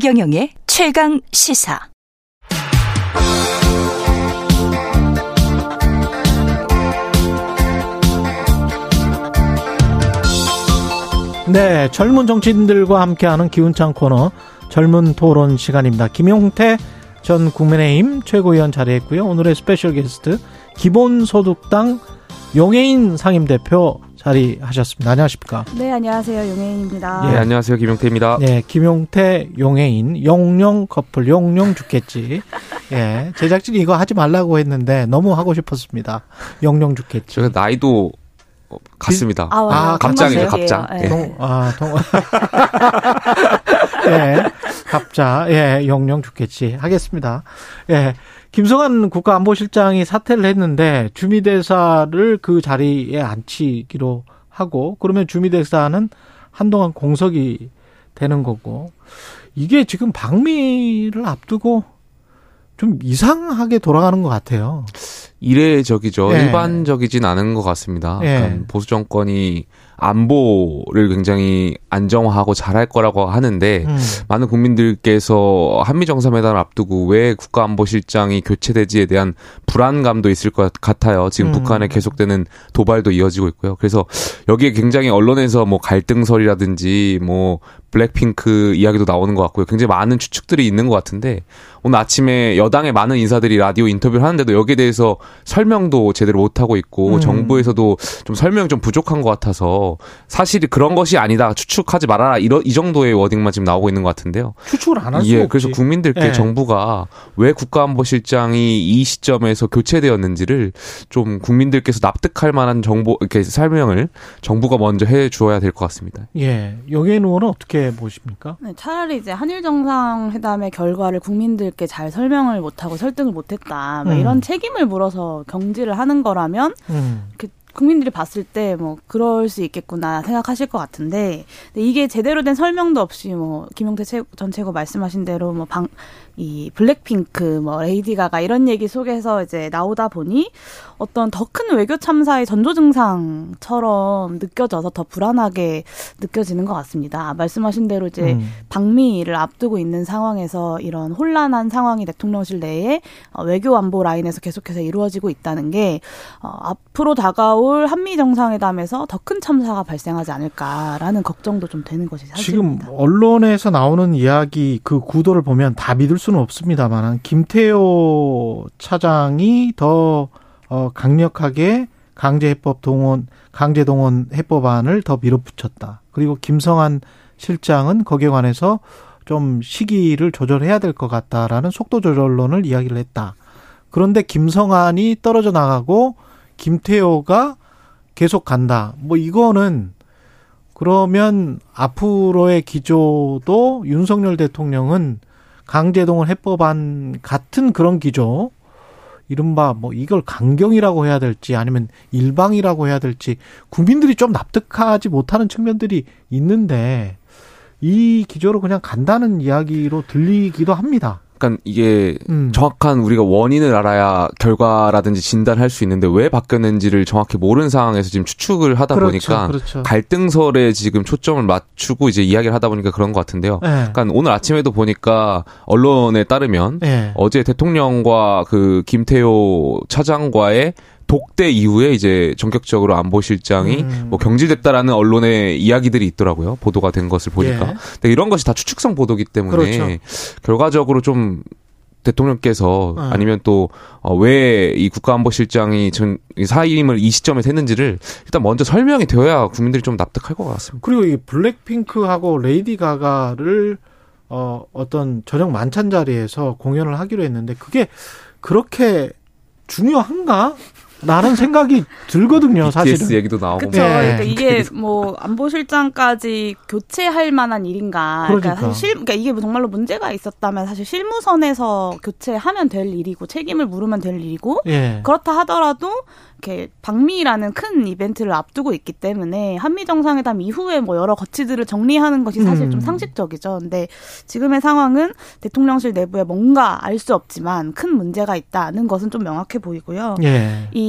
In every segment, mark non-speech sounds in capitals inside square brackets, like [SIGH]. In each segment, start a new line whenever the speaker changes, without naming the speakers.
최경영의 최강 시사.
네, 젊은 정치인들과 함께하는 기운찬 코너 젊은 토론 시간입니다. 김용태 전 국민의힘 최고위원 자리했고요. 오늘의 special guest 기본소득당 용혜인 상임대표 자리하셨습니다. 안녕하십니까?
네, 안녕하세요. 용해인입니다.
예, 안녕하세요. 김용태입니다.
네, 김용태, 용해인, 용룡 커플, 용룡 죽겠지. [LAUGHS] 예, 제작진이 이거 하지 말라고 했는데 너무 하고 싶었습니다. 용룡 죽겠지.
제가 나이도 어, 같습니다.
아,
아,
갑장이죠,
동갑이에요.
갑장.
예.
예.
동, 아, 동, [LAUGHS] 예, 갑자, 예, 용룡 죽겠지. 하겠습니다. 예. 김성한 국가안보실장이 사퇴를 했는데 주미대사를 그 자리에 앉히기로 하고 그러면 주미대사는 한동안 공석이 되는 거고 이게 지금 방미를 앞두고 좀 이상하게 돌아가는 것 같아요.
이례적이죠.
예.
일반적이진 않은 것 같습니다.
예.
보수 정권이 안보를 굉장히 안정화하고 잘할 거라고 하는데
음.
많은 국민들께서 한미 정상회담을 앞두고 왜 국가안보실장이 교체되지에 대한 불안감도 있을 것 같아요. 지금
음.
북한에 계속되는 도발도 이어지고 있고요. 그래서 여기에 굉장히 언론에서 뭐 갈등설이라든지 뭐 블랙핑크 이야기도 나오는 것 같고요. 굉장히 많은 추측들이 있는 것 같은데 오늘 아침에 여당의 많은 인사들이 라디오 인터뷰를 하는데도 여기에 대해서 설명도 제대로 못 하고 있고
음.
정부에서도 좀 설명 좀 부족한 것 같아서 사실이 그런 것이 아니다 추측하지 말아라 이러, 이 정도의 워딩만 지금 나오고 있는 것 같은데요.
추측을 안할 수가
예,
없지.
그래서 국민들께
예.
정부가 왜 국가안보실장이 이 시점에서 교체되었는지를 좀 국민들께서 납득할 만한 정보 이렇게 설명을 정부가 먼저 해 주어야 될 것 같습니다.
예, 영예인 의원은 어떻게 보십니까?
네, 차라리 이제 한일 정상회담의 결과를 국민들께 잘 설명을 못하고 설득을 못했다. 뭐
음.
이런 책임을 물어서 경질을 하는 거라면
음.
국민들이 봤을 때 뭐 그럴 수 있겠구나 생각하실 것 같은데 이게 제대로 된 설명도 없이 뭐 김용태 최- 전 최고 말씀하신 대로 뭐 방 이 블랙핑크 뭐 레이디 가가 이런 얘기 속에서 이제 나오다 보니 어떤 더 큰 외교 참사의 전조 증상처럼 느껴져서 더 불안하게 느껴지는 것 같습니다. 말씀하신 대로 이제
음.
방미를 앞두고 있는 상황에서 이런 혼란한 상황이 대통령실 내에 어, 외교 안보 라인에서 계속해서 이루어지고 있다는 게 어, 앞으로 다가올 한미 정상회담에서 더 큰 참사가 발생하지 않을까라는 걱정도 좀 되는 것이
지금
사실입니다.
언론에서 나오는 이야기 그 구도를 보면 다 믿을 수는 없습니다만 김태호 차장이 더 어, 강력하게 강제 해법 동원 강제 동원 해법안을 더 밀어붙였다. 그리고 김성한 실장은 거기에 관해서 좀 시기를 조절해야 될 것 같다라는 속도 조절론을 이야기를 했다. 그런데 김성한이 떨어져 나가고 김태호가 계속 간다. 뭐 이거는 그러면 앞으로의 기조도 윤석열 대통령은 강제동원 해법안 같은 그런 기조, 이른바 뭐 이걸 강경이라고 해야 될지 아니면 일방이라고 해야 될지 국민들이 좀 납득하지 못하는 측면들이 있는데 이 기조로 그냥 간다는 이야기로 들리기도 합니다.
그러니까 이게
음.
정확한 우리가 원인을 알아야 결과라든지 진단할 수 있는데 왜 바뀌었는지를 정확히 모르는 상황에서 지금 추측을 하다
그렇죠,
보니까
그렇죠.
갈등설에 지금 초점을 맞추고 이제 이야기를 하다 보니까 그런 것 같은데요.
예.
그러니까 오늘 아침에도 보니까 언론에 따르면
예.
어제 대통령과 그 김태호 차장과의 독대 이후에 이제 전격적으로 안보실장이
음.
뭐 경질됐다라는 언론의 이야기들이 있더라고요. 보도가 된 것을 보니까.
예.
근데 이런 것이 다 추측성 보도기 때문에
그렇죠.
결과적으로 좀 대통령께서
어.
아니면 또 왜 이 국가안보실장이 전 사임을 이 시점에서 했는지를 일단 먼저 설명이 되어야 국민들이 좀 납득할 것 같습니다.
그리고 이 블랙핑크하고 레이디 가가를 어 어떤 저녁 만찬 자리에서 공연을 하기로 했는데 그게 그렇게 중요한가? 라는 생각이 들거든요, [LAUGHS]
BTS
사실은.
얘기도 나오고.
그렇죠.
예.
그러니까 이게 뭐 안보실장까지 교체할 만한 일인가? 그러니까,
그러니까.
사실 실, 그러니까 이게 정말로 문제가 있었다면 사실 실무선에서 교체하면 될 일이고 책임을 물으면 될 일이고
예.
그렇다 하더라도 이렇게 방미라는 큰 이벤트를 앞두고 있기 때문에 한미 정상회담 이후에 뭐 여러 거치들을 정리하는 것이 사실
음.
좀 상식적이죠. 근데 지금의 상황은 대통령실 내부에 뭔가 알 수 없지만 큰 문제가 있다는 것은 좀 명확해 보이고요.
예.
이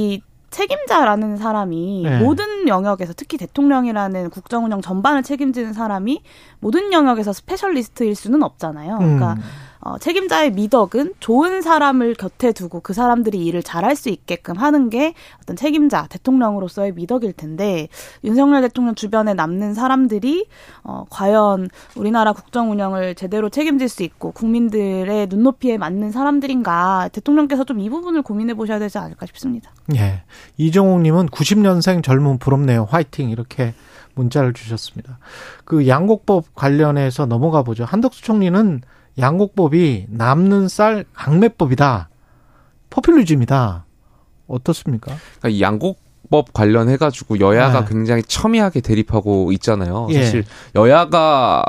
책임자라는 사람이
네.
모든 영역에서 특히 대통령이라는 국정 운영 전반을 책임지는 사람이 모든 영역에서 specialist일 수는 없잖아요. 그러니까
음.
어, 책임자의 미덕은 좋은 사람을 곁에 두고 그 사람들이 일을 잘할 수 있게끔 하는 게 어떤 책임자, 대통령으로서의 미덕일 텐데 윤석열 대통령 주변에 남는 사람들이 어, 과연 우리나라 국정 운영을 제대로 책임질 수 있고 국민들의 눈높이에 맞는 사람들인가 대통령께서 좀 이 부분을 고민해 보셔야 되지 않을까 싶습니다.
예. 이정옥님은 90년생 젊은 부럽네요. 화이팅. 이렇게 문자를 주셨습니다. 그 양곡법 관련해서 넘어가 보죠. 한덕수 총리는 양곡법이 남는 쌀 강매법이다. 포퓰리즘이다. 어떻습니까?
그러니까 이 양곡법 관련해 가지고 여야가
네.
굉장히 첨예하게 대립하고 있잖아요.
예.
사실 여야가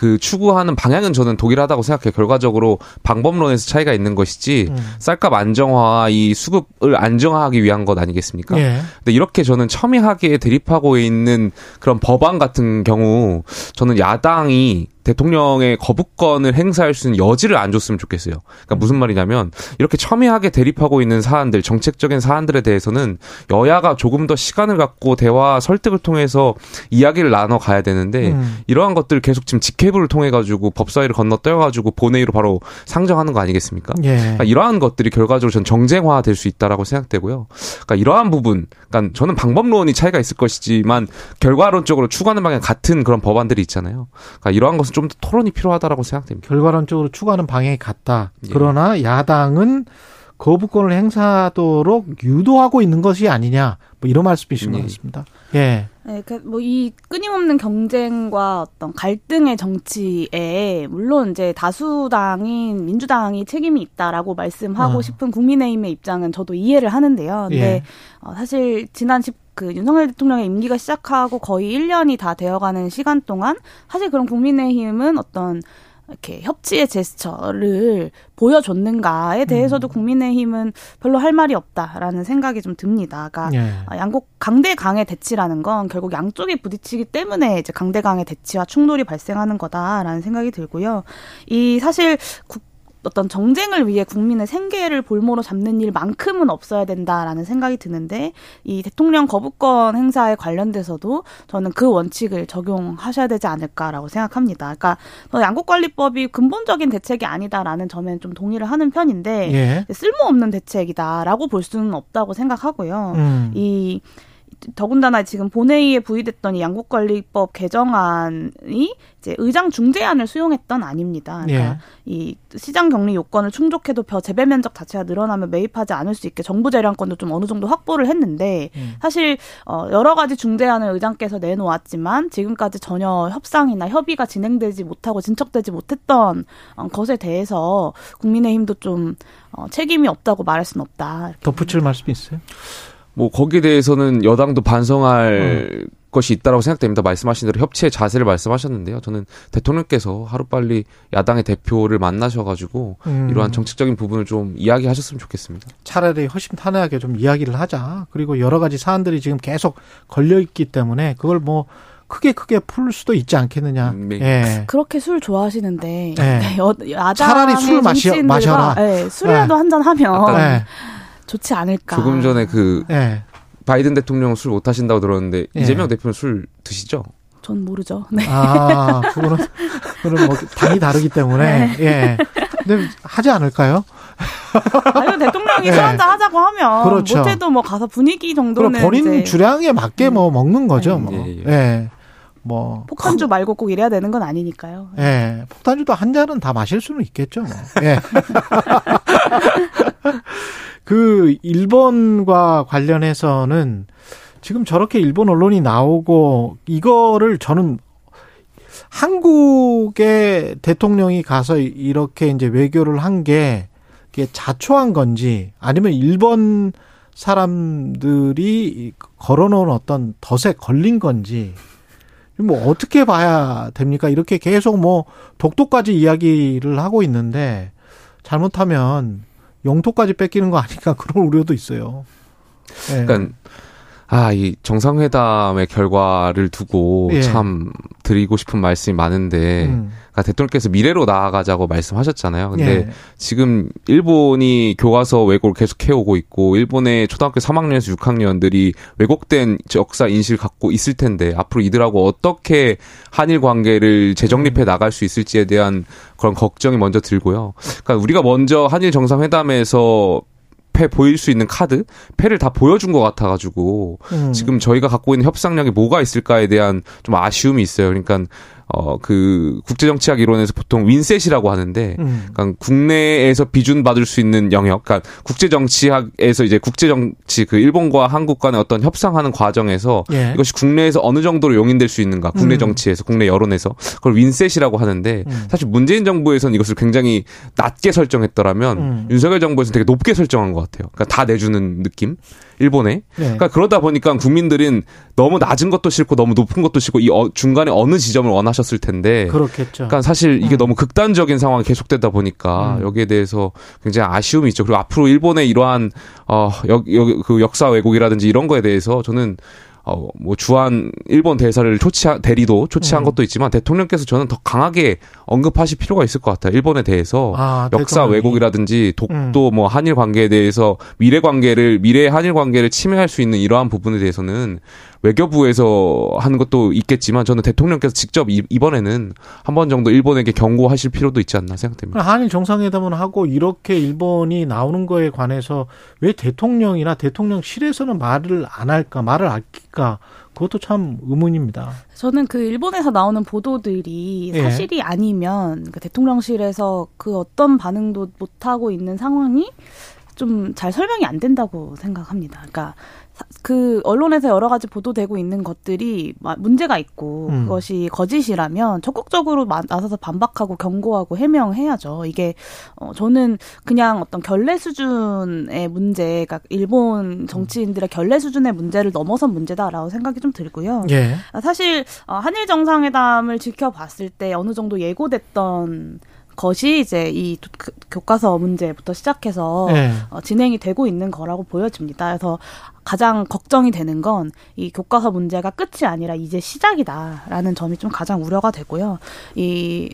그 추구하는 방향은 저는 동일하다고 생각해요. 결과적으로 방법론에서 차이가 있는 것이지
음.
쌀값 안정화와 이 수급을 안정화하기 위한 것 아니겠습니까?
예.
근데 이렇게 저는 첨예하게 대립하고 있는 그런 법안 같은 경우 저는 야당이 대통령의 거부권을 행사할 수 있는 여지를 안 줬으면 좋겠어요. 그러니까 무슨 말이냐면 이렇게 첨예하게 대립하고 있는 사안들, 정책적인 사안들에 대해서는 여야가 조금 더 시간을 갖고 대화 설득을 통해서 이야기를 나눠 가야 되는데
음.
이러한 것들 계속 지금 직회부를 통해 가지고 법사위를 건너뛰어 가지고 본회의로 바로 상정하는 거 아니겠습니까?
예.
그러니까 이러한 것들이 결과적으로 전 정쟁화 될 수 있다라고 생각되고요. 그러니까 이러한 부분, 그러니까 저는 방법론이 차이가 있을 것이지만 결과론적으로 추구하는 방향 같은 그런 법안들이 있잖아요. 그러니까 이러한 것은 좀더 토론이 필요하다라고 생각됩니다.
결과론적으로 추구하는 방향이 같다.
예.
그러나 야당은 거부권을 행사하도록 유도하고 있는 것이 아니냐. 뭐 이런 말씀이신 것
예.
같습니다. 예.
네, 그, 뭐, 이 끊임없는 경쟁과 어떤 갈등의 정치에, 물론 이제 다수당인 민주당이 책임이 있다라고 말씀하고
어.
싶은 국민의힘의 입장은 저도 이해를 하는데요. 근데,
예.
어, 사실, 지난 10, 그, 윤석열 대통령의 임기가 시작하고 거의 1년이 다 되어가는 시간 동안, 사실 그런 국민의힘은 어떤, 이렇게 협치의 제스처를 보여줬는가에 대해서도 국민의힘은 별로 할 말이 없다라는 생각이 좀 듭니다. 그러니까
예.
아, 양국 강대 강의 대치라는 건 결국 양쪽이 부딪히기 때문에 이제 강대 강의 대치와 충돌이 발생하는 거다라는 생각이 들고요. 이 사실 국 어떤 정쟁을 위해 국민의 생계를 볼모로 잡는 일만큼은 없어야 된다라는 생각이 드는데 이 대통령 거부권 행사에 관련돼서도 저는 그 원칙을 적용하셔야 되지 않을까라고 생각합니다. 그러니까 양국관리법이 근본적인 대책이 아니다라는 점에는 좀 동의를 하는 편인데
예.
쓸모없는 대책이다라고 볼 수는 없다고 생각하고요.
음.
이 더군다나 지금 본회의에 부의됐던 이 양국관리법 개정안이 이제 의장 중재안을 수용했던 아닙니다. 그러니까
예.
이 시장 격리 요건을 충족해도 벼 재배 면적 자체가 늘어나면 매입하지 않을 수 있게 정부 재량권도 좀 어느 정도 확보를 했는데
음.
사실 어 여러 가지 중재안을 의장께서 내놓았지만 지금까지 전혀 협상이나 협의가 진행되지 못하고 진척되지 못했던 어, 것에 대해서 국민의힘도 좀 어, 책임이 없다고 말할 수는 없다.
덧붙일 말씀 있어요?
뭐 거기에 대해서는 여당도 반성할
음.
것이 있다라고 생각됩니다. 말씀하신 대로 협치의 자세를 말씀하셨는데요. 저는 대통령께서 하루빨리 야당의 대표를 만나셔가지고
음.
이러한 정책적인 부분을 좀 이야기하셨으면 좋겠습니다.
차라리 허심탄회하게 좀 이야기를 하자. 그리고 여러 가지 사안들이 지금 계속 걸려 있기 때문에 그걸 뭐 크게 크게 풀 수도 있지 않겠느냐.
음, 네.
예.
그렇게 술 좋아하시는데
네. [LAUGHS]
여, 야당의
차라리 술
정치인들과,
마셔라.
예, 술이라도
네.
한잔 하면
예.
좋지 않을까.
조금 전에 그
예.
바이든 대통령 술 못 하신다고 들었는데
예.
이재명 대표는 술 드시죠?
전 모르죠. 네.
아, 그거는, 그거는 뭐, 당이 다르기 때문에, 예. 근데 하지 않을까요?
아니면 대통령이
네.
술 한잔 하자고 하면
그렇죠.
못해도 뭐 가서 분위기 정도는
본인
이제
주량에 맞게 뭐 먹는 거죠, 뭐.
예, 예.
예. 뭐.
폭탄주 말고 꼭 이래야 되는 건 아니니까요.
예. 폭탄주도 한 잔은 다 마실 수는 있겠죠, 뭐. 예. [LAUGHS] 그, 일본과 관련해서는 지금 저렇게 일본 언론이 나오고 이거를 저는 한국의 대통령이 가서 이렇게 이제 외교를 한 게 자초한 건지 아니면 일본 사람들이 걸어놓은 어떤 덫에 걸린 건지 뭐 어떻게 봐야 됩니까? 이렇게 계속 뭐 독도까지 이야기를 하고 있는데 잘못하면 영토까지 뺏기는 거 아닌가 그런 우려도 있어요. 예.
그러니까 아, 이 정상회담의 결과를 두고
예.
참 드리고 싶은 말씀이 많은데,
음.
그러니까 대통령께서 미래로 나아가자고 말씀하셨잖아요. 근데
예.
지금 일본이 교과서 왜곡을 계속 해오고 있고, 일본의 초등학교 3학년에서 6학년들이 왜곡된 역사 인식을 갖고 있을 텐데, 앞으로 이들하고 어떻게 한일 관계를 재정립해 나갈 수 있을지에 대한 그런 걱정이 먼저 들고요. 그러니까 우리가 먼저 한일 정상회담에서 패 보일 수 있는 카드 패를 다 보여준 것 같아가지고
음.
지금 저희가 갖고 있는 협상력이 뭐가 있을까에 대한 좀 아쉬움이 있어요. 그러니까 어 그 국제정치학 이론에서 보통 윈셋이라고 하는데
음.
그러니까 국내에서 비준 받을 수 있는 영역, 그러니까 국제정치학에서 이제 국제정치 그 일본과 한국 간의 어떤 협상하는 과정에서
예.
이것이 국내에서 어느 정도로 용인될 수 있는가, 국내
음.
정치에서, 국내 여론에서 그걸 윈셋이라고 하는데
음.
사실 문재인 정부에서는 이것을 굉장히 낮게 설정했더라면
음.
윤석열 정부에서는 되게 높게 설정한 것 같아요. 그러니까 다 내주는 느낌. 일본에.
네.
그러니까 그러다 보니까 국민들은 너무 낮은 것도 싫고 너무 높은 것도 싫고 이 어- 중간에 어느 지점을 원하 셨을 텐데.
그렇겠죠.
그러니까 사실 이게
음.
너무 극단적인 상황이 계속되다 보니까
음.
여기에 대해서 굉장히 아쉬움이 있죠. 그리고 앞으로 일본의 이러한 어역그 역사 왜곡이라든지 이런 거에 대해서 저는 어 뭐 주한 일본 대사를 초치한 대리도 초치한
음.
것도 있지만 대통령께서 저는 더 강하게 언급하실 필요가 있을 것 같아요. 일본에 대해서
아,
역사
대통령이.
왜곡이라든지 독도 뭐 한일 관계에 대해서 미래 관계를 미래 한일 관계를 침해할 수 있는 이러한 부분에 대해서는 외교부에서 하는 것도 있겠지만 저는 대통령께서 직접 이- 이번에는 한 번 정도 일본에게 경고하실 필요도 있지 않나 생각됩니다.
한일 정상회담을 하고 이렇게 일본이 나오는 거에 관해서 왜 대통령이나 대통령실에서는 말을 안 할까, 말을 아낄까, 그것도 참 의문입니다.
저는 그 일본에서 나오는 보도들이
예.
사실이 아니면 그 대통령실에서 그 어떤 반응도 못 하고 있는 상황이 좀 잘 설명이 안 된다고 생각합니다. 그러니까 사- 그 언론에서 여러 가지 보도되고 있는 것들이 마- 문제가 있고
음.
그것이 거짓이라면 적극적으로 마- 나서서 반박하고 경고하고 해명해야죠. 이게 어 저는 그냥 어떤 결례 수준의 문제, 그러니까 일본 정치인들의 결례 수준의 문제를 넘어선 문제다라고 생각이 좀 들고요.
예.
아, 사실 어, 한일 정상회담을 지켜봤을 때 어느 정도 예고됐던 것이 이제 이 도- 그- 교과서 문제부터 시작해서
예.
어, 진행이 되고 있는 거라고 보여집니다. 그래서 가장 걱정이 되는 건 이 교과서 문제가 끝이 아니라 이제 시작이다라는 점이 좀 가장 우려가 되고요. 이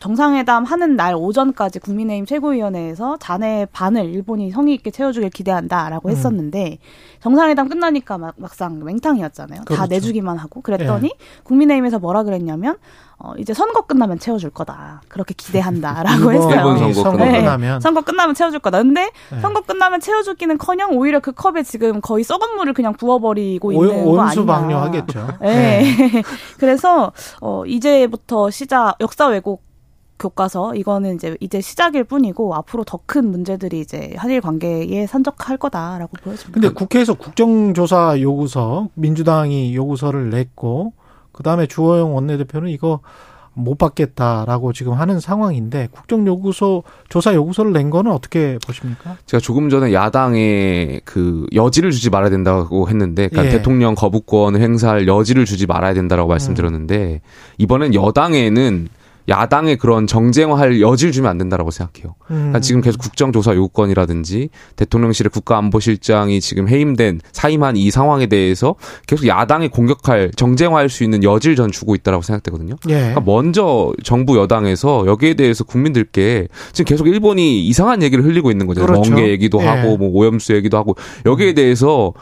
정상회담 하는 날 오전까지 국민의힘 최고위원회에서 잔해 반을 일본이 성의 있게 채워주길 기대한다라고
음.
했었는데 정상회담 끝나니까 막, 막상 맹탕이었잖아요. 다
그렇죠.
내주기만 하고 그랬더니 국민의힘에서 뭐라 그랬냐면 어, 이제 선거 끝나면 채워줄 거다. 그렇게 기대한다라고 했어요.
선거
선거
끝나면.
끝나면
선거 끝나면 채워줄 거다. 근데
네.
선거 끝나면 채워주기는커녕 오히려 그 컵에 지금 거의 썩은 물을 그냥 부어버리고
오-
있는 거 아니냐.
온수방뇨하겠죠.
네. [LAUGHS] 그래서 어 이제부터 시작 역사 왜곡 교과서 이거는 이제 이제 시작일 뿐이고 앞으로 더 큰 문제들이 이제 한일 관계에 산적할 거다라고 보여집니다.
근데 국회에서 국정조사 요구서 민주당이 요구서를 냈고 그다음에 주호영 원내대표는 이거 못 받겠다라고 지금 하는 상황인데 국정 요구서 조사 요구서를 낸 거는 어떻게 보십니까?
제가 조금 전에 야당에 그 여지를 주지 말아야 된다고 했는데, 그러니까
예.
대통령 거부권을 행사할 여지를 주지 말아야 된다라고 말씀드렸는데, 이번엔 여당에는 야당의 그런 정쟁화할 여지를 주면 안 된다라고 생각해요.
음.
그러니까 지금 계속 국정조사 요구권이라든지 대통령실의 국가안보실장이 지금 해임된 사임한 이 상황에 대해서 계속 야당이 공격할 정쟁화할 수 있는 여지를 전 주고 있다라고 생각되거든요.
예.
그러니까 먼저 정부 여당에서 여기에 대해서 국민들께 지금 계속 일본이 이상한 얘기를 흘리고 있는 거죠.
그렇죠.
멍게 얘기도
예.
하고 뭐 오염수 얘기도 하고 여기에 대해서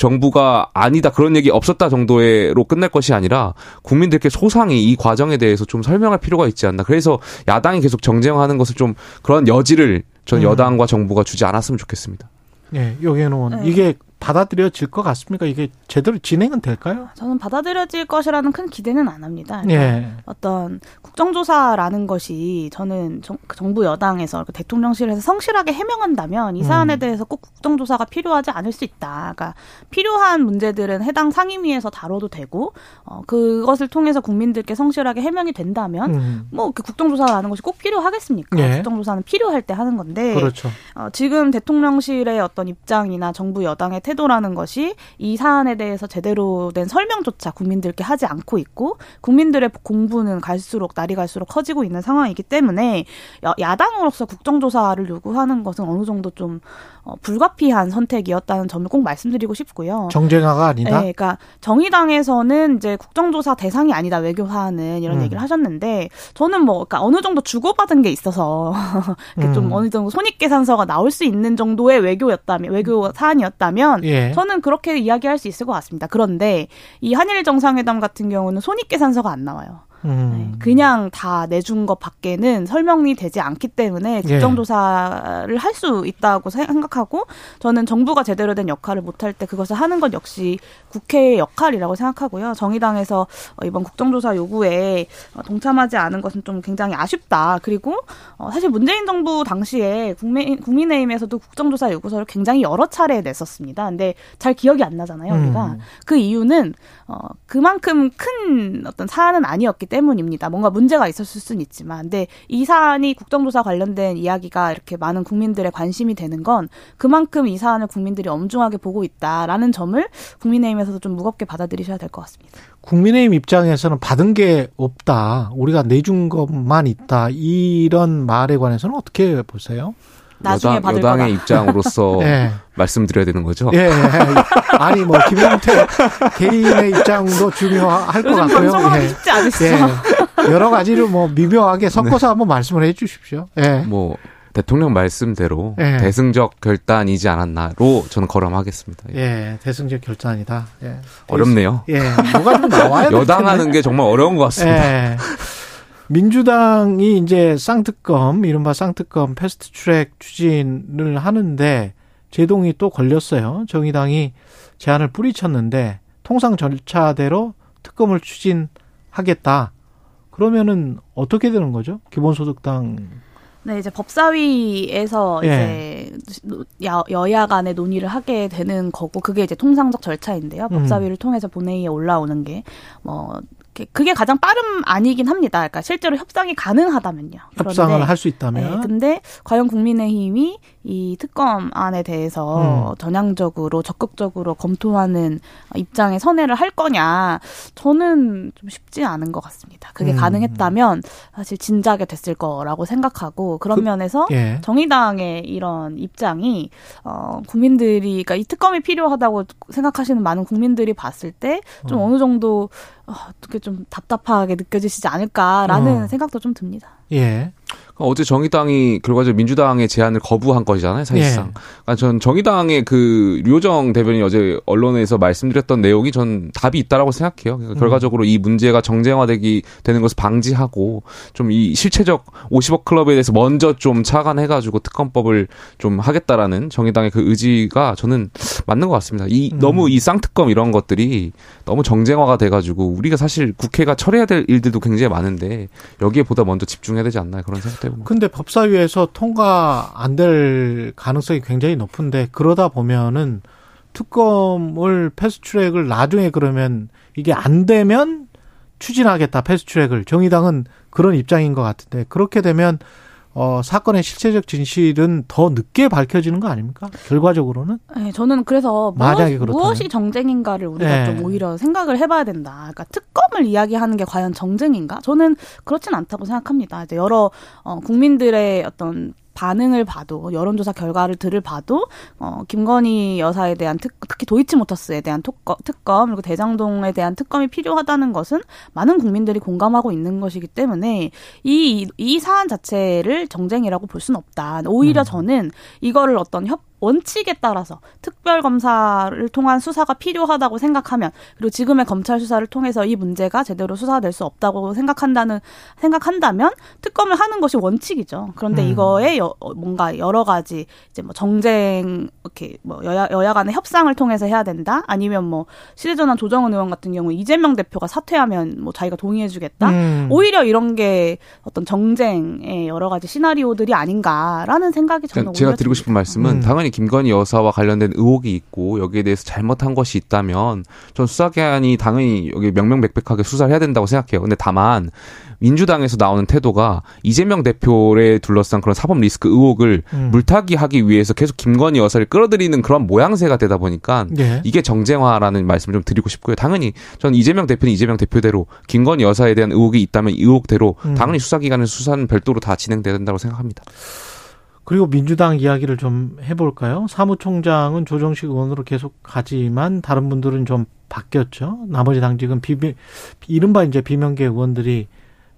정부가 아니다 그런 얘기 없었다 정도로 끝날 것이 아니라 국민들께 소상히 이 과정에 대해서 좀 설명할 필요가 있지 않나. 그래서 야당이 계속 정쟁하는 것을 좀 그런 여지를 전
음.
여당과 정부가 주지 않았으면 좋겠습니다.
예, 요게는
네.
이게 받아들여질 것 같습니까? 이게 제대로 진행은 될까요?
저는 받아들여질 것이라는 큰 기대는 안 합니다.
예.
어떤 국정조사라는 것이 저는 정, 부 여당에서 그 대통령실에서 성실하게 해명한다면 이 사안에
음.
대해서 꼭 국정조사가 필요하지 않을 수 있다. 그러니까 필요한 문제들은 해당 상임위에서 다뤄도 되고 어, 그것을 통해서 국민들께 성실하게 해명이 된다면
음.
뭐그 국정조사라는 것이 꼭 필요하겠습니까?
예.
국정조사는 필요할 때 하는 건데
그렇죠.
어, 지금 대통령실의 어떤 입장이나 정부 여당의 태도라는 것이 이 사안에 대해서 제대로 된 설명조차 국민들께 하지 않고 있고 국민들의 공부는 갈수록 날이 갈수록 커지고 있는 상황이기 때문에 야, 야당으로서 국정조사를 요구하는 것은 어느 정도 좀 어, 불가피한 선택이었다는 점을 꼭 말씀드리고 싶고요.
정쟁화가 아니다.
네, 그러니까 정의당에서는 이제 국정조사 대상이 아니다 외교 사안은 이런
음.
얘기를 하셨는데 저는 뭐 그러니까 어느 정도 주고받은 게 있어서 [LAUGHS] 좀
음.
어느 정도 손익계산서가 나올 수 있는 정도의 외교였다면 외교 사안이었다면
예.
저는 그렇게 이야기할 수 있을 것 같습니다. 그런데 이 한일 정상회담 같은 경우는 손익계산서가 안 나와요. 네,
음.
그냥 다 내준 것 밖에는 설명이 되지 않기 때문에
예.
국정조사를 할수 있다고 생각하고 저는 정부가 제대로 된 역할을 못할 때 그것을 하는 것 역시 국회의 역할이라고 생각하고요. 정의당에서 어, 이번 국정조사 요구에 어, 동참하지 않은 것은 좀 굉장히 아쉽다. 그리고 어, 사실 문재인 정부 당시에 국민, 국민의힘에서도 국정조사 요구서를 굉장히 여러 차례 냈었습니다. 근데 잘 기억이 안 나잖아요, 우리가.
음.
그 이유는 어, 그만큼 큰 어떤 사안은 아니었기 때문입니다. 뭔가 문제가 있었을 수는 있지만, 근데 이 사안이 국정조사 관련된 이야기가 이렇게 많은 국민들의 관심이 되는 건 그만큼 이 사안을 국민들이 엄중하게 보고 있다라는 점을 국민의힘에서도 좀 무겁게 받아들이셔야 될 것 같습니다.
국민의힘 입장에서는 받은 게 없다. 우리가 내준 것만 있다. 이런 말에 관해서는 어떻게 보세요?
나중에
여당,
받을
여당의
거다.
입장으로서 [LAUGHS]
예.
말씀드려야 되는 거죠.
예, 예. 아니 뭐 김용태 개인의 입장도 중요할 것 같고요. 예.
쉽지 않으시죠?
예. 여러 가지를 뭐 미묘하게 섞어서 한번 말씀을 해 주십시오. 예.
뭐 대통령 말씀대로
예.
대승적 결단이지 않았나로 저는 거론하겠습니다. 예.
예, 대승적 결단이다. 예.
어렵네요.
예, 뭐가 좀 나와야 될
여당
텐데.
하는 게 정말 어려운 것 같습니다.
예. 민주당이 이제 쌍특검, 이른바 쌍특검 패스트 트랙 추진을 하는데 제동이 또 걸렸어요. 정의당이 제안을 뿌리쳤는데 통상 절차대로 특검을 추진하겠다. 그러면은 어떻게 되는 거죠? 기본소득당
네, 이제 법사위에서
예.
이제 여, 여야 간의 논의를 하게 되는 거고 그게 이제 통상적 절차인데요.
음.
법사위를 통해서 본회의에 올라오는 게 뭐 그게 가장 빠름 아니긴 합니다. 그러니까 실제로 협상이 가능하다면요.
협상을 할수
네,
있다면
근데 과연 국민의힘이 이 특검안에 대해서
음.
전향적으로 적극적으로 검토하는 입장에 선회를 할 거냐? 저는 좀 쉽지 않은 것 같습니다. 그게
음.
가능했다면 사실 진작에 됐을 거라고 생각하고 그런
그-
면에서
예.
정의당의 이런 입장이 어 국민들이 그러니까 이 특검이 필요하다고 생각하시는 많은 국민들이 봤을 때좀
어.
어. 느 정도 어, 어떻게 좀 답답하게 느껴지시지 않을까라는
어.
생각도 좀 듭니다.
예.
어제 정의당이 결과적으로 민주당의 제안을 거부한 것이잖아요, 사실상.
예.
그러니까 전 정의당의 그 류호정 대변인이 어제 언론에서 말씀드렸던 내용이 전 답이 있다라고 생각해요. 그러니까
음.
결과적으로 이 문제가 정쟁화되기 되는 것을 방지하고 좀 이 실체적 50억 클럽에 대해서 먼저 좀 차관해가지고 특검법을 좀 하겠다라는 정의당의 그 의지가 저는 맞는 것 같습니다. 이
음.
너무 이 쌍특검 이런 것들이 너무 정쟁화가 돼가지고 우리가 사실 국회가 처리해야 될 일들도 굉장히 많은데 여기에 보다 먼저 집중해야 되지 않나 그런 생각도 해 봅니다.
근데 법사위에서 통과 안 될 가능성이 굉장히 높은데 그러다 보면은 특검을 패스트트랙을 나중에 그러면 이게 안 되면 추진하겠다 패스트트랙을 정의당은 그런 입장인 것 같은데 그렇게 되면 어 사건의 실체적 진실은 더 늦게 밝혀지는 거 아닙니까? 결과적으로는
네, 저는 그래서 무엇. 무엇이 정쟁인가를 우리가
네.
좀 오히려 생각을 해봐야 된다. 그러니까 특검을 이야기하는 게 과연 정쟁인가? 저는 그렇진 않다고 생각합니다. 이제 여러 어, 국민들의 어떤 반응을 봐도 여론조사 결과를 들을 봐도 어, 김건희 여사에 대한 특, 특히 도이치모터스에 대한 특검, 특검 그리고 대장동에 대한 특검이 필요하다는 것은 많은 국민들이 공감하고 있는 것이기 때문에 이 이 사안 자체를 정쟁이라고 볼 수는 없다. 오히려
음.
저는 이거를 어떤 협 원칙에 따라서 특별 검사를 통한 수사가 필요하다고 생각하면 그리고 지금의 검찰 수사를 통해서 이 문제가 제대로 수사될 수 없다고 생각한다는 생각한다면 특검을 하는 것이 원칙이죠. 그런데
음.
이거에 여, 어, 뭔가 여러 가지 이제 뭐 정쟁 이렇게 뭐 여야 여야 간의 협상을 통해서 해야 된다. 아니면 뭐 시대전환 조정은 의원 같은 경우 이재명 대표가 사퇴하면 뭐 자기가 동의해 주겠다.
음.
오히려 이런 게 어떤 정쟁의 여러 가지 시나리오들이 아닌가라는 생각이 저는
그러니까 제가
오히려
드리고 싶은 말씀은
음.
당연히 김건희 여사와 관련된 의혹이 있고 여기에 대해서 잘못한 것이 있다면 전 수사기관이 당연히 여기 명명백백하게 수사를 해야 된다고 생각해요. 근데 다만 민주당에서 나오는 태도가 이재명 대표에 둘러싼 그런 사법 리스크 의혹을
음.
물타기하기 위해서 계속 김건희 여사를 끌어들이는 그런 모양새가 되다 보니까
예.
이게 정쟁화라는 말씀을 좀 드리고 싶고요. 당연히 전 이재명 대표는 이재명 대표대로 김건희 여사에 대한 의혹이 있다면 이 의혹대로
음.
당연히 수사기관의 수사는 별도로 다 진행돼야 된다고 생각합니다.
그리고 민주당 이야기를 좀 해볼까요? 사무총장은 조정식 의원으로 계속 가지만 다른 분들은 좀 바뀌었죠. 나머지 당직은 비비, 이른바 이제 비명계 의원들이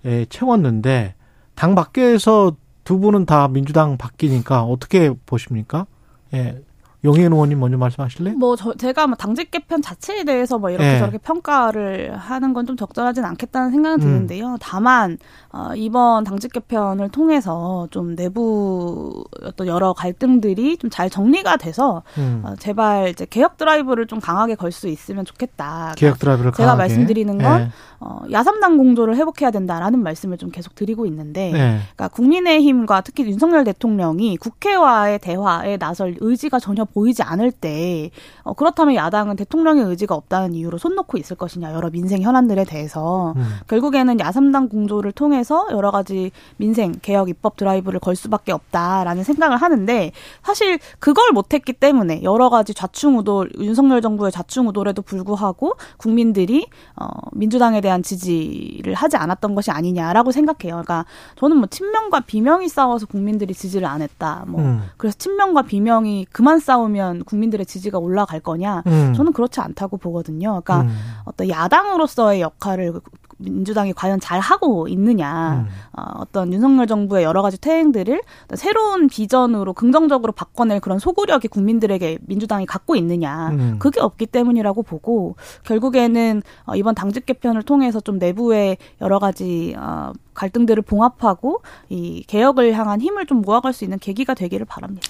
예, 채웠는데 당 밖에서 두 분은 다 민주당 바뀌니까 어떻게 보십니까? 예. 용혜인 의원님 먼저 말씀하실래요?
뭐 저, 제가 뭐 당직 개편 자체에 대해서 뭐 이렇게
네.
저렇게 평가를 하는 건 좀 적절하진 않겠다는 생각은
음.
드는데요. 다만 어, 이번 당직 개편을 통해서 좀 내부 어떤 여러 갈등들이 좀 잘 정리가 돼서
음.
어, 제발 이제 개혁 드라이브를 좀 강하게 걸 수 있으면 좋겠다.
개혁 드라이브를
제가
강하게.
말씀드리는 건
예.
어, 야삼당 공조를 회복해야 된다라는 말씀을 좀 계속 드리고 있는데
예.
그러니까 국민의힘과 특히 윤석열 대통령이 국회와의 대화에 나설 의지가 전혀 보이지 않을 때 어, 그렇다면 야당은 대통령의 의지가 없다는 이유로 손 놓고 있을 것이냐 여러 민생 현안들에 대해서
음.
결국에는 야삼당 공조를 통해서 여러 가지 민생 개혁 입법 드라이브를 걸 수밖에 없다라는 생각을 하는데 사실 그걸 못했기 때문에 여러 가지 좌충우돌 윤석열 정부의 좌충우돌에도 불구하고 국민들이 어, 민주당에 대한 지지를 하지 않았던 것이 아니냐라고 생각해요. 그러니까 저는 뭐 친명과 비명이 싸워서 국민들이 지지를 안 했다. 뭐
음.
그래서 친명과 비명이 그만 싸우 면 국민들의 지지가 올라갈 거냐?
음.
저는 그렇지 않다고 보거든요. 그러니까
음.
어떤 야당으로서의 역할을 민주당이 과연 잘 하고 있느냐,
음.
어, 어떤 윤석열 정부의 여러 가지 퇴행들을 어떤 새로운 비전으로 긍정적으로 바꿔낼 그런 소구력이 국민들에게 민주당이 갖고 있느냐,
음.
그게 없기 때문이라고 보고 결국에는 어, 이번 당직 개편을 통해서 좀 내부의 여러 가지 어, 갈등들을 봉합하고 이 개혁을 향한 힘을 좀 모아갈 수 있는 계기가 되기를 바랍니다.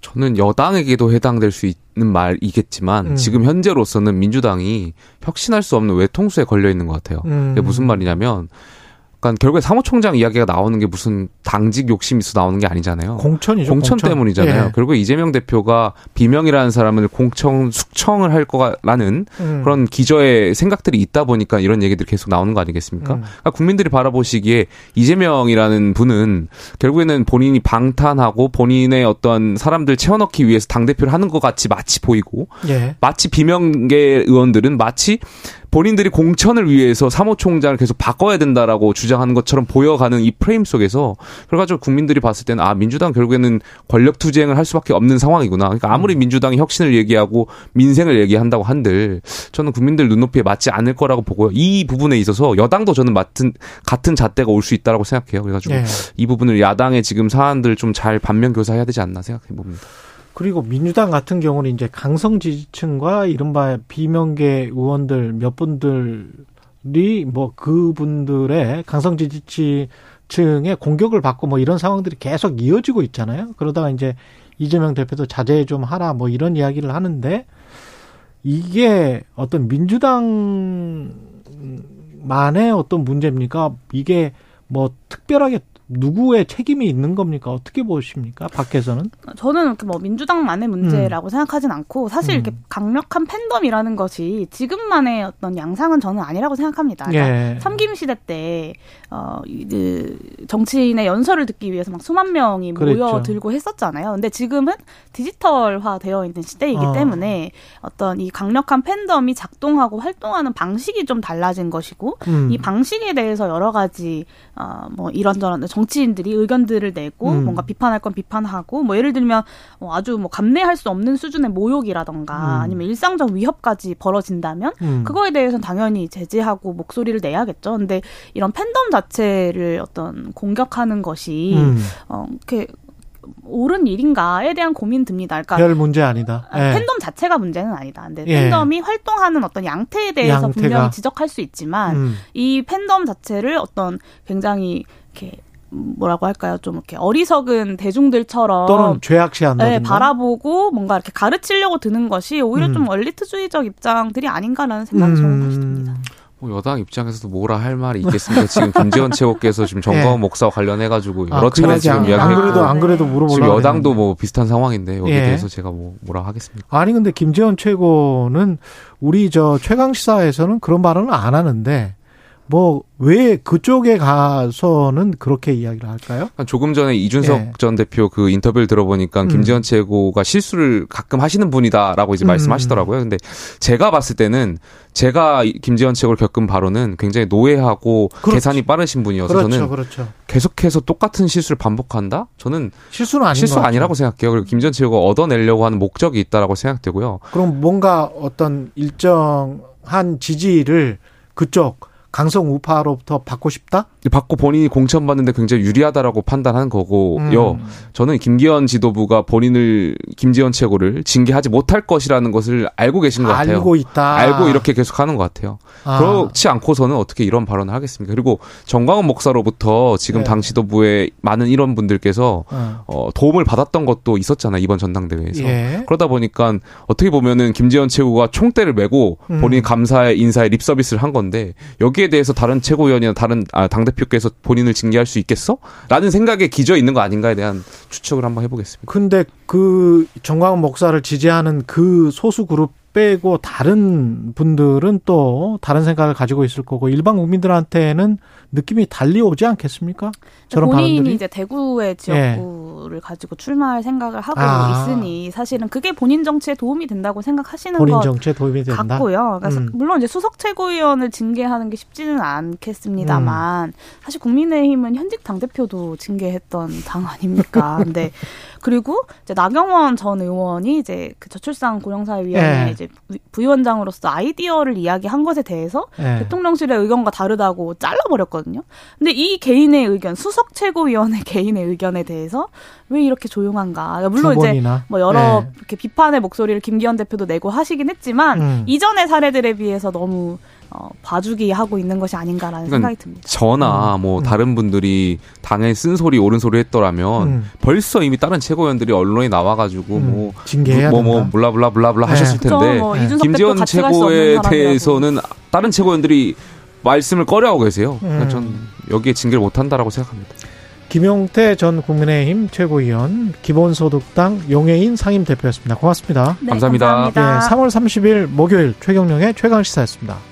저는 여당에게도 해당될 수 있는 말이겠지만
음.
지금 현재로서는 민주당이 혁신할 수 없는 외통수에 걸려 있는 것 같아요.
음.
그게 무슨 말이냐면 그러니까 결국에 사무총장 이야기가 나오는 게 무슨 당직 욕심이 있어 나오는 게 아니잖아요.
공천이죠.
공천, 때문이잖아요.
예.
결국 이재명 대표가 비명이라는 사람을 공천 숙청을 할 거라는
음.
그런 기저의 생각들이 있다 보니까 이런 얘기들이 계속 나오는 거 아니겠습니까?
음.
그러니까 국민들이 바라보시기에 이재명이라는 분은 결국에는 본인이 방탄하고 본인의 어떤 사람들 채워넣기 위해서 당 대표를 하는 것 같이 마치 보이고
예.
마치 비명계 의원들은 마치 본인들이 공천을 위해서 사무총장을 계속 바꿔야 된다라고 주장하는 것처럼 보여가는 이 프레임 속에서 그래가지고 국민들이 봤을 때는 아 민주당 결국에는 권력 투쟁을 할 수밖에 없는 상황이구나. 그러니까 아무리 민주당이 혁신을 얘기하고 민생을 얘기한다고 한들 저는 국민들 눈높이에 맞지 않을 거라고 보고요. 이 부분에 있어서 여당도 저는 같은 같은 잣대가 올 수 있다라고 생각해요. 그래가지고
예.
이 부분을 야당의 지금 사안들 좀 잘 반면 교사해야 되지 않나 생각해 봅니다.
그리고 민주당 같은 경우는 이제 강성 지지층과 이른바 비명계 의원들 몇 분들이 뭐 그분들의 강성 지지층의 공격을 받고 뭐 이런 상황들이 계속 이어지고 있잖아요. 그러다가 이제 이재명 대표도 자제 좀 하라 뭐 이런 이야기를 하는데 이게 어떤 민주당만의 어떤 문제입니까? 이게 뭐 특별하게 누구의 책임이 있는 겁니까? 어떻게 보십니까? 밖에서는?
저는 이렇게 뭐 민주당만의 문제라고 생각하진 않고 사실 이렇게
음.
강력한 팬덤이라는 것이 지금만의 어떤 양상은 저는 아니라고 생각합니다. 그러니까
예.
삼김 시대 때 어, 이- 그 정치인의 연설을 듣기 위해서 막 수만 명이
그랬죠.
모여들고 했었잖아요. 근데 지금은 디지털화 되어 있는 시대이기
어.
때문에 어떤 이 강력한 팬덤이 작동하고 활동하는 방식이 좀 달라진 것이고
음.
이 방식에 대해서 여러 가지 어, 뭐 이런저런 정 치인들이 의견들을 내고
음.
뭔가 비판할 건 비판하고 뭐 예를 들면 어, 아주 뭐 감내할 수 없는 수준의 모욕이라던가
음.
아니면 일상적 위협까지 벌어진다면
음.
그거에 대해서는 당연히 제재하고 목소리를 내야겠죠. 근데 이런 팬덤 자체를 어떤 공격하는 것이
음.
어, 이렇게 옳은 일인가에 대한 고민 듭니다. 그러니까
별 문제 아니다.
아,
예.
팬덤 자체가 문제는 아니다. 근데
예.
팬덤이 활동하는 어떤 양태에 대해서
양태가.
분명히 지적할 수 있지만
음.
이 팬덤 자체를 어떤 굉장히 이렇게 뭐라고 할까요? 좀 이렇게 어리석은 대중들처럼
또는 죄악시한다든가.
네, 바라보고 뭔가 이렇게 가르치려고 드는 것이 오히려
음.
좀 엘리트주의적 입장들이 아닌가라는 생각이 저는 다시 듭니다.
뭐 여당 입장에서도 뭐라 할 말이 있겠습니까? 지금 김재원 최고께서 지금 정광훈
예.
목사와 관련해 가지고
아,
여러
그
차례 지금
안,
이야기했고.
안 그래도 안 그래도
네.
물어보려고
지금 여당도. 뭐 비슷한 상황인데 여기에
예.
대해서 제가 뭐 뭐라 하겠습니까?
아니 근데 김재원 최고는 우리 저 최강 시사에서는 그런 발언을 안 하는데 뭐 왜 그쪽에 가서는 그렇게 이야기를 할까요?
조금 전에 이준석
예.
전 대표 그 인터뷰를 들어보니까
음.
김재원 최고가 실수를 가끔 하시는 분이다라고 이제
음.
말씀하시더라고요. 근데 제가 봤을 때는 제가 이 김재원 최고를 겪은 바로는 굉장히 노예하고
그렇죠.
계산이 빠르신 분이어서
그렇죠,
저는
그렇죠.
계속해서 똑같은 실수를 반복한다? 저는
실수는 아닌
실수. 아니라고 생각해요. 그리고 김재원 최고가 얻어내려고 하는 목적이 있다라고 생각되고요.
그럼 뭔가 어떤 일정한 지지를 그쪽 강성 우파로부터 받고 싶다?
받고 본인이 공천받는데 굉장히 유리하다라고 판단한 거고요.
음.
저는 김기현 지도부가 본인을 김지현 최고를 징계하지 못할 것이라는 것을 알고 계신 것 같아요.
알고 있다.
알고 이렇게 계속 하는 것 같아요.
아.
그렇지 않고서는 어떻게 이런 발언을 하겠습니까? 그리고 정광훈 목사로부터 지금
네.
당 지도부의 많은 일원분들께서
어.
어, 도움을 받았던 것도 있었잖아요. 이번 전당대회에서.
예.
그러다 보니까 어떻게 보면은 김지현 최고가 총대를 메고
음.
본인 감사의 인사에 립 서비스를 한 건데 여기 에 대해서 다른 최고위원이나 다른 아, 당 대표께서 본인을 징계할 수 있겠어? 라는 생각에 기저 있는 거 아닌가에 대한 추측을 한번 해보겠습니다.
근데 그 정광훈 목사를 지지하는 그 소수 그룹 빼고 다른 분들은 또 다른 생각을 가지고 있을 거고 일반 국민들한테는 느낌이 달리 오지 않겠습니까? 저런
본인이
발언들이
이제 대구의 지역구를 가지고 출마할 생각을 하고
아.
있으니 사실은 그게 본인 정치에 도움이 된다고 생각하시는
본인
것
정치에 도움이 된다.
같고요. 그래서
음.
물론 이제 수석 최고위원을 징계하는 게 쉽지는
음.
않겠습니다만 사실 국민의힘은 현직 당 대표도 징계했던 당 아닙니까? 근데 [LAUGHS] 그리고 이제 나경원 전 의원이 이제 그 저출산 고령사회위원회
예.
이제 부- 부위원장으로서 아이디어를 이야기한 것에 대해서
예.
대통령실의 의견과 다르다고 잘라버렸거든요. 근데 이 개인의 의견, 수석 최고위원의 [LAUGHS] 개인의 의견에 대해서 왜 이렇게 조용한가? 그러니까 물론
두
이제. 뭐 여러
예.
이렇게 비판의 목소리를 김기현 대표도 내고 하시긴 했지만
음.
이전의 사례들에 비해서 너무 어, 봐주기 하고 있는 것이 아닌가라는
그러니까
생각이 듭니다.
저나
음.
뭐
음.
다른 분들이 당에 쓴소리 옳은 소리 했더라면
음.
벌써 이미 다른 최고위원들이 언론에 나와가지고
음.
뭐
징계해야
뭐, 뭐. 블라블라블라블라
네.
하셨을
그죠?
텐데
뭐
네.
없는
최고에. 대해서는 다른 최고위원들이 말씀을 꺼려하고 계세요. 그러니까
음.
전 여기에 징계를 못한다라고 생각합니다.
김용태 전 국민의힘 최고위원, 기본소득당 용해인 상임대표였습니다. 고맙습니다.
네,
감사합니다.
예, 3월 30일 목요일 최경령의 최강시사였습니다.